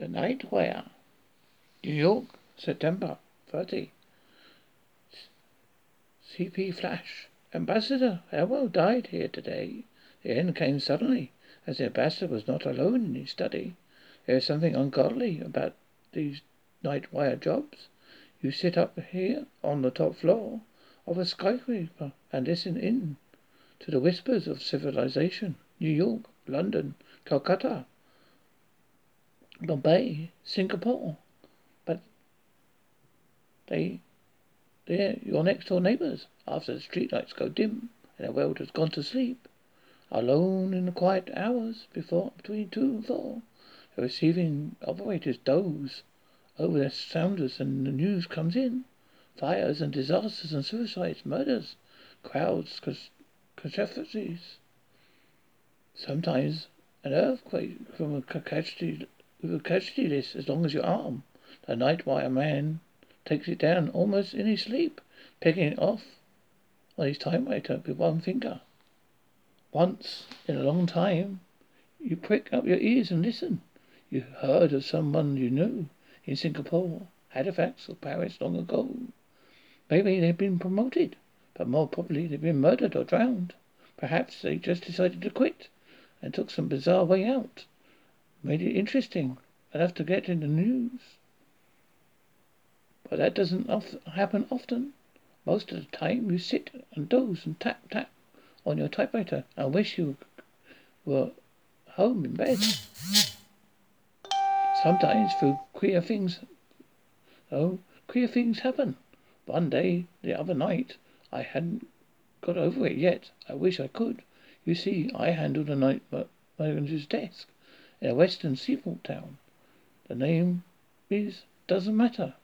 The Night Wire. New York, September 30. C.P. Flash. Ambassador Elwell died here today. The end came suddenly, as the ambassador was not alone in his study. There is something ungodly about these night wire jobs. You sit up here on the top floor of a skyscraper and listen in to the whispers of civilization. New York, London, Calcutta, Bombay, Singapore. But they they're your next door neighbors. After the streetlights go dim and the world has gone to sleep, alone in the quiet hours before between two and four, the receiving operators doze over their sounders and the news comes in. Fires and disasters and suicides, murders, crowds, catastrophes. Sometimes an earthquake from a casualty with a casualty list as long as your arm. The night wire man takes it down almost in his sleep, picking it off on his typewriter with one finger. Once in a long time, you prick up your ears and listen. You heard of someone you knew in Singapore, Halifax, or Paris long ago. Maybe they've been promoted, but more probably they've been murdered or drowned. Perhaps they just decided to quit and took some bizarre way out made it interesting enough to get in the news. But that doesn't happen often. Most of the time you sit and doze and tap tap on your typewriter and wish you were home in bed. Sometimes through queer things, oh, queer things happen. One day, the other night, I hadn't got over it yet. I wish I could. You see, I handled the night manager's desk a western seaport town. The name is doesn't matter.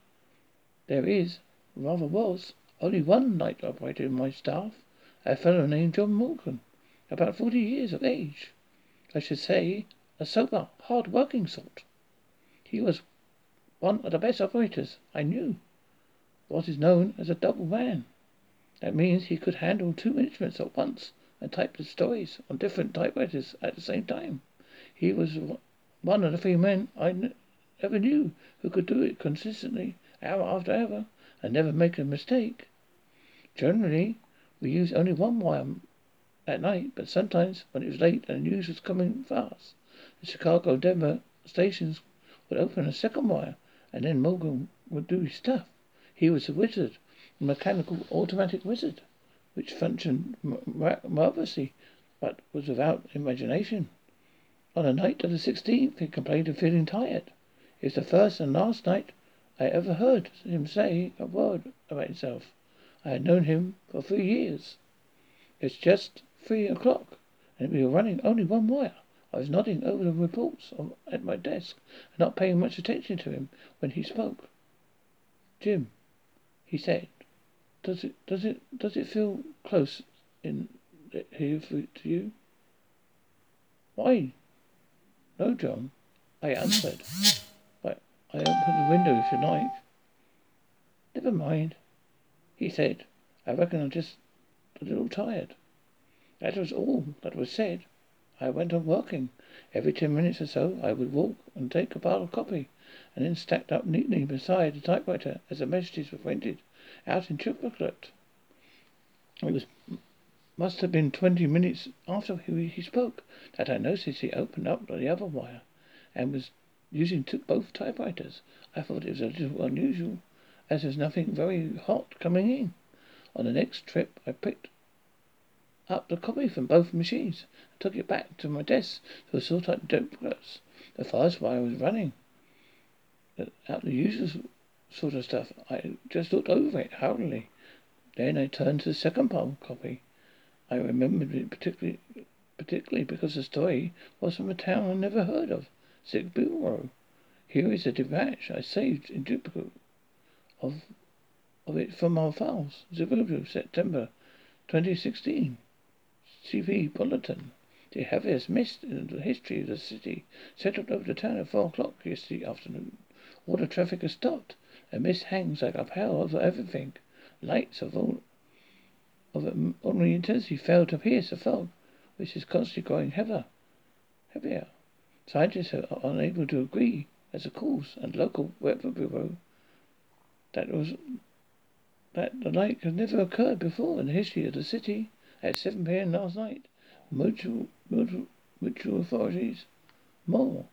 There is, rather was, only one night operator in my staff, a fellow named John Morgan, about forty years of age. I should say a sober, hard working sort. He was one of the best operators I knew. What is known as a double man. That means he could handle two instruments at once and type the stories on different typewriters at the same time. He was one of the few men I ever knew who could do it consistently, hour after hour, and never make a mistake. Generally, we used only one wire at night, but sometimes when it was late and the news was coming fast, the Chicago Denver stations would open a second wire, and then Morgan would do his stuff. He was a wizard, a mechanical automatic wizard, which functioned marvelously, but was without imagination. On the night of the 16th he complained of feeling tired. It was the first and last night I ever heard him say a word about himself. I had known him for three years. It's just three o'clock, and we were running only one wire. I was nodding over the reports at my desk and not paying much attention to him when he spoke. Jim, he said, does it does it does it feel close in here to you? Why, no, John, I answered. But I opened the window if you like. Never mind, he said. I reckon I'm just a little tired. That was all that was said. I went on working. Every ten minutes or so I would walk and take a pile of copy, and then stacked up neatly beside the typewriter as the messages were printed out in triplicate. It was must have been twenty minutes after he, he spoke that I noticed he opened up the other wire and was using two, both typewriters. I thought it was a little unusual, as there's nothing very hot coming in. On the next trip, I picked up the copy from both machines and took it back to my desk to sort out duplicates. The fast wire was running uh, out the usual sort of stuff. I just looked over it hurriedly. Then I turned to the second copy. I remembered it particularly, particularly because the story was from a town I never heard of, Xebico. Here is a dispatch I saved in duplicate of of it from our files. Xebico, September 2016. CV Bulletin. The heaviest mist in the history of the city settled over the town at four o'clock yesterday afternoon. All the traffic has stopped. The mist hangs like a pall over everything. Lights of all of ordinary intensity failed to pierce the fog, which is constantly growing heavier. heavier. Scientists are unable to agree as a cause and local weather bureau that was that the like had never occurred before in the history of the city at 7 p.m. last night. Mutual, mutual, mutual authorities. More.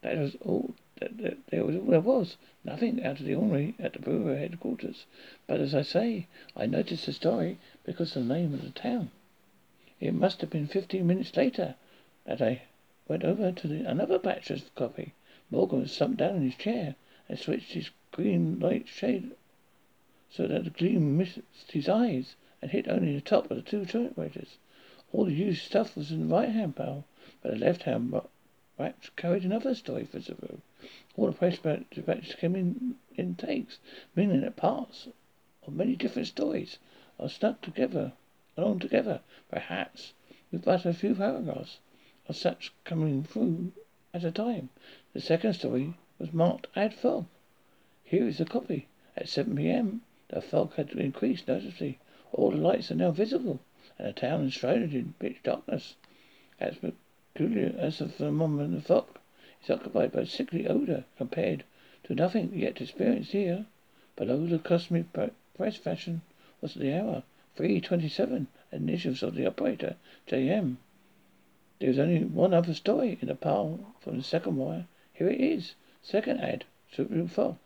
That was all. That, that, there was all there was. Nothing out of the ordinary at the bureau headquarters. But as I say, I noticed the story because the name of the town. It must have been fifteen minutes later that I went over to the, another batch of copy. Morgan was slumped down in his chair and switched his green light shade so that the gleam missed his eyes and hit only the top of the two typewriters. All the used stuff was in the right hand pile, but the left hand rack carried another story for Zaru. All the press dispatches came in in takes, meaning that parts of many different stories are stuck together, along together, perhaps with but a few paragraphs of such coming through at a time. The second story was marked Add Fog. Here is a copy. At 7 p.m., the fog had increased noticeably. All the lights are now visible, and the town is shrouded in pitch darkness. As peculiar as the phenomenon of fog is occupied by a sickly odour compared to nothing yet experienced here. Below the customary press fashion was the hour, 3.27, initials of the operator, J.M. There is only one other story in the pile from the second wire. Here it is. Second ad. Super fog.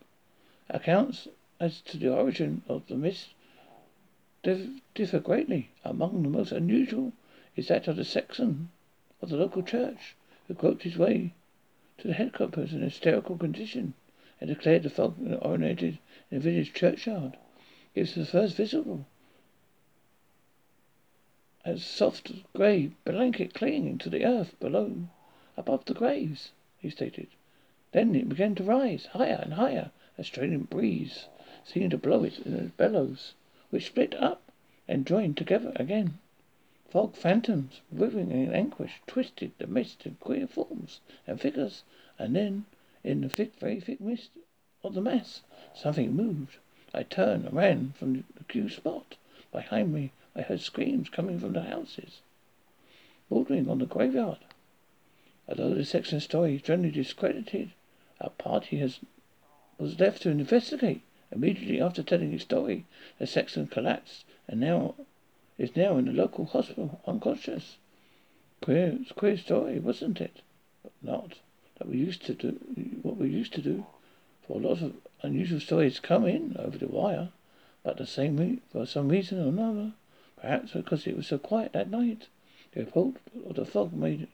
Accounts as to the origin of the mist differ greatly. Among the most unusual is that of the sexton of the local church, who groped his way to the headquarters in a hysterical condition and declared the fog originated in the village churchyard. It was the first visible as soft grey blanket clinging to the earth below, above the graves, he stated. Then it began to rise, higher and higher. A straining breeze seemed to blow it in its bellows, which split up and joined together again. Fog phantoms, writhing in anguish, twisted the mist in queer forms and figures, and then, in the thick, very thick mist of the mass, something moved. I turned and ran from the accused spot. Behind me, I heard screams coming from the houses bordering on the graveyard. Although the sexton's story is generally discredited, our party has was left to investigate. Immediately after telling his story, the sexton collapsed and now is now in the local hospital unconscious. Queer, queer story, wasn't it? But not that we used to do what we used to do. For a lot of unusual stories come in over the wire, but the same for some reason or another, perhaps because it was so quiet that night. The report of the fog made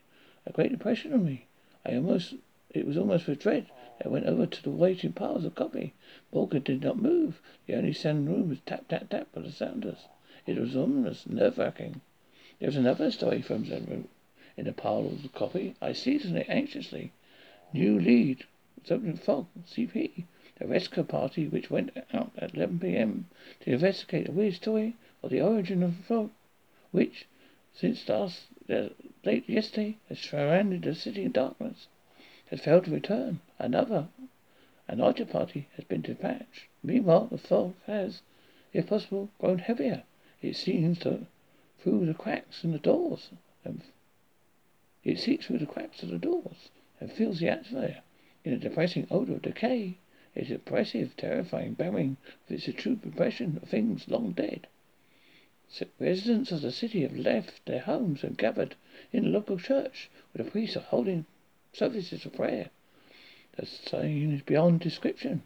a great impression on me. I almost it was almost with dread I went over to the waiting piles of copy. Morgan did not move. The only sound in the room was tap, tap, tap of the sounders. It was ominous, nerve-wracking. There was another story from Zenroot in the pile of the copy. I seized on it anxiously. New lead, Sergeant Fogg, CP. The rescue party which went out at 11 p.m. to investigate a weird story of the origin of the fog, which, since last uh, late yesterday, has surrounded the city in darkness has failed to return. Another, an larger party has been dispatched. Meanwhile, the fog has, if possible, grown heavier. It seems to through the cracks in the doors, and it seeps through the cracks of the doors and fills the atmosphere in a depressing odor of decay. It is oppressive, terrifying, bearing with its a true impression of things long dead. Residents of the city have left their homes and gathered in the local church, where the priests are holding services of prayer. The scene is beyond description.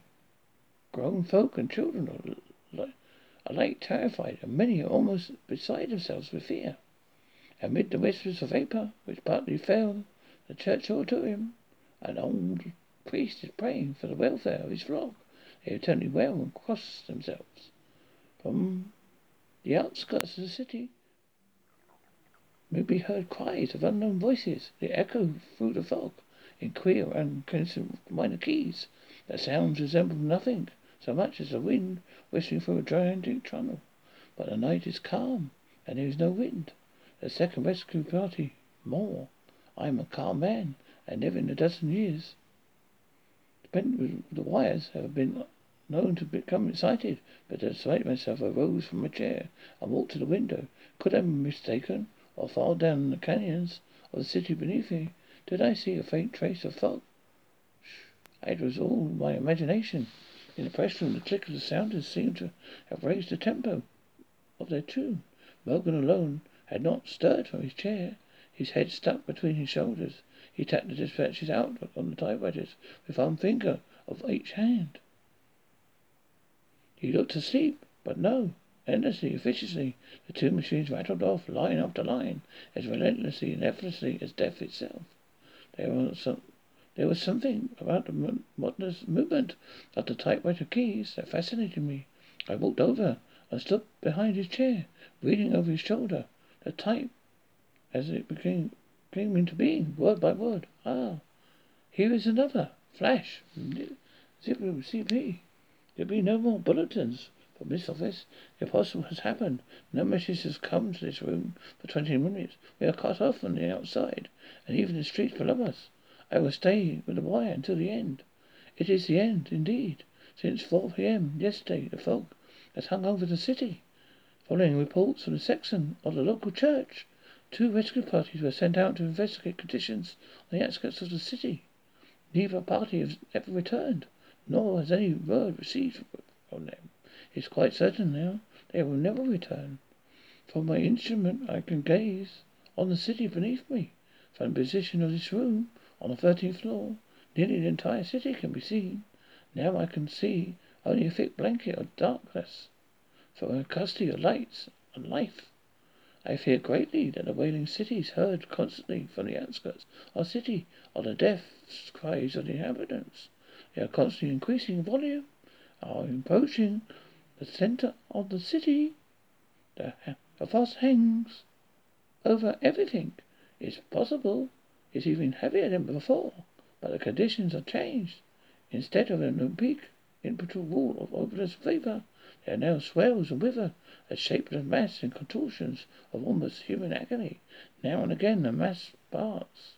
Grown folk and children are alike terrified, and many are almost beside themselves with fear. Amid the whispers of vapour which partly fill the church auditorium, an old priest is praying for the welfare of his flock. They eternally well and cross themselves. From the outskirts of the city may be heard cries of unknown voices. They echo through the fog in queer and consonant minor keys. The sounds resemble nothing so much as the wind whistling through a gigantic tunnel. But the night is calm, and there is no wind. The second rescue party, more. I am a calm man, and never in a dozen years with the wires have been known to become excited, but to despite myself I rose from my chair and walked to the window. Could I be mistaken? or far down the canyons of the city beneath me, did I see a faint trace of fog? It was all my imagination. In the press room, the click of the sounders seemed to have raised the tempo of their tune. Morgan alone had not stirred from his chair, his head stuck between his shoulders. He tapped the dispatches out on the typewriters with one finger of each hand. He looked asleep, but no. Endlessly, efficiously, the two machines rattled off line after line, as relentlessly and effortlessly as death itself. There was, some, there was something about the monotonous movement of the typewriter keys that fascinated me. I walked over and stood behind his chair, reading over his shoulder. The type, as it became came into being, word by word. Ah, here is another flash. Zero CP. There'll be no more bulletins from this office. The impossible has happened. No message has come to this room for twenty minutes. We are cut off from the outside, and even the streets below us. I will stay with the wire until the end. It is the end, indeed. Since 4 p.m. yesterday, the fog has hung over the city. Following reports from the sexton of the local church, two rescue parties were sent out to investigate conditions on the outskirts of the city. Neither party has ever returned, nor has any word received from them. It's quite certain now they will never return. From my instrument I can gaze on the city beneath me. From the position of this room on the thirteenth floor, nearly the entire city can be seen. Now I can see only a thick blanket of darkness for a custody of lights and life. I fear greatly that the wailing cities heard constantly from the outskirts of the city are the death cries of the inhabitants. They are constantly increasing in volume, are approaching the center of the city. The, the hangs over everything. It's possible it's even heavier than before, but the conditions are changed. Instead of an oblique, impetuous wall of odorless vapor, there are now swells and wither, a shapeless mass in contortions of almost human agony. Now and again the mass parts.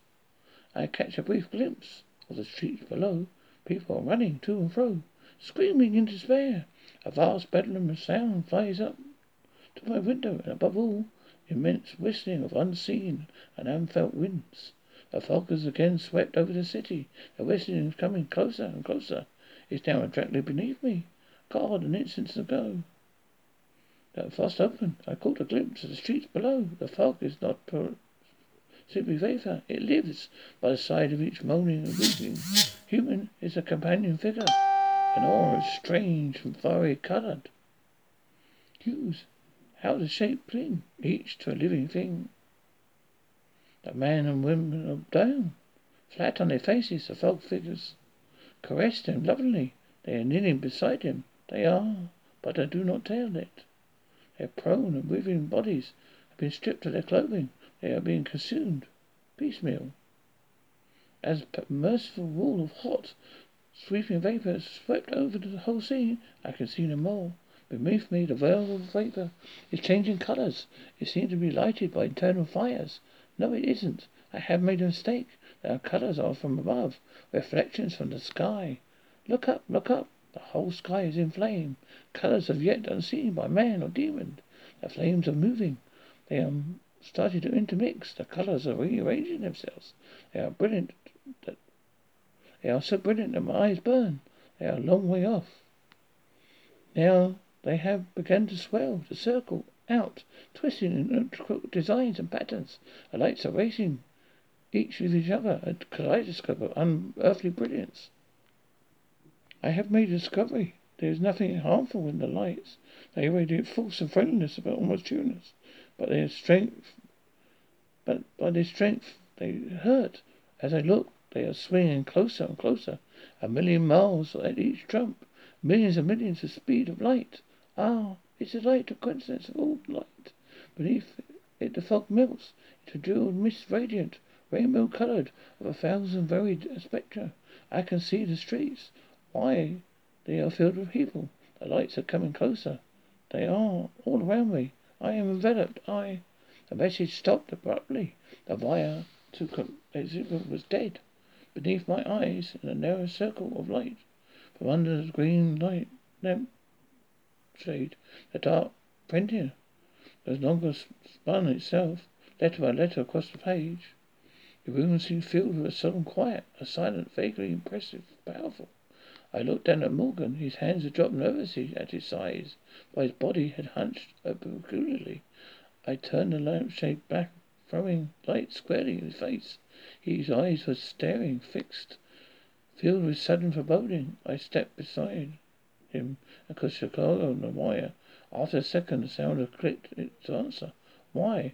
I catch a brief glimpse of the streets below. People are running to and fro, screaming in despair. A vast bedlam of sound flies up to my window, and above all, immense whistling of unseen and unfelt winds. The fog has again swept over the city. The whistling is coming closer and closer. It's now directly beneath me. God, an instant ago. The frost opened. I caught a glimpse of the streets below. The fog is not simply vapor. It lives by the side of each moaning and weeping. Human is a companion figure. An aura strange and fiery coloured. Hues. How the shape cling, each to a living thing. The man and women are down, flat on their faces. The fog figures caress them lovingly. They are kneeling beside him. They are, but I do not tell it. Their prone and writhing bodies have been stripped of their clothing. They are being consumed piecemeal. As a merciful wall of hot, sweeping vapour swept over the whole scene, I can see no more. Beneath me, the veil of vapour is changing colours. It seems to be lighted by internal fires. No, it isn't. I have made a mistake. The colours are from above, reflections from the sky. Look up, look up. The whole sky is in flame. Colours as yet unseen by man or demon. The flames are moving. They are starting to intermix. The colours are rearranging themselves. They are brilliant. They are so brilliant that my eyes burn. They are a long way off. Now they have begun to swell, to circle, out, twisting in intricate designs and patterns. The lights are racing each with each other, a kaleidoscope of unearthly brilliance. I have made a discovery. There is nothing harmful in the lights. They radiate force and friendliness, but almost tuneless. But their strength, but by their strength, they hurt. As I look, they are swinging closer and closer, a million miles at each jump, millions and millions the speed of light. Ah, it's the light of coincidence of all light. Beneath it the fog melts into jeweled mist radiant, rainbow coloured, of a thousand varied spectra. I can see the streets. Why, they are filled with people. The lights are coming closer. They are all around me. I am enveloped. I... The message stopped abruptly. The wire to it was dead. Beneath my eyes, in a narrow circle of light, from under the green light lamp shade. The dark printing no longer spun itself, letter by letter across the page. The room seemed filled with a solemn quiet, a silent, vaguely impressive, powerful. I looked down at Morgan. His hands had dropped nervously at his sides, but his body had hunched up peculiarly. I turned the lampshade back, throwing light squarely in his face. His eyes were staring, fixed, filled with sudden foreboding. I stepped beside him and could Chicago on the wire. After a second the sounder clicked its answer. Why?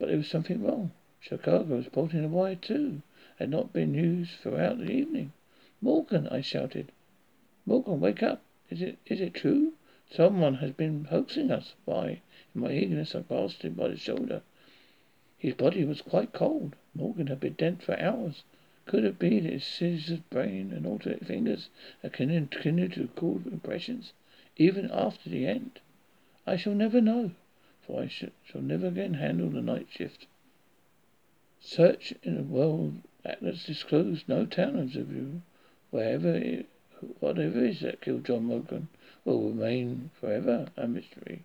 But there was something wrong. Chicago was pulling the wire too, had not been used throughout the evening. "Morgan!" I shouted. "Morgan, wake up! Is it is it true? Someone has been hoaxing us!" Why? In my eagerness I grasped him by the shoulder. His body was quite cold. Morgan had been dead for hours. Could it be that his scissored brain and alternate fingers had continued to record impressions, even after the end? I shall never know, for I shall never again handle the night shift. Search in the world atlas disclosed no town of Zulu. Wherever it, whatever is that killed John Morgan will remain forever a mystery.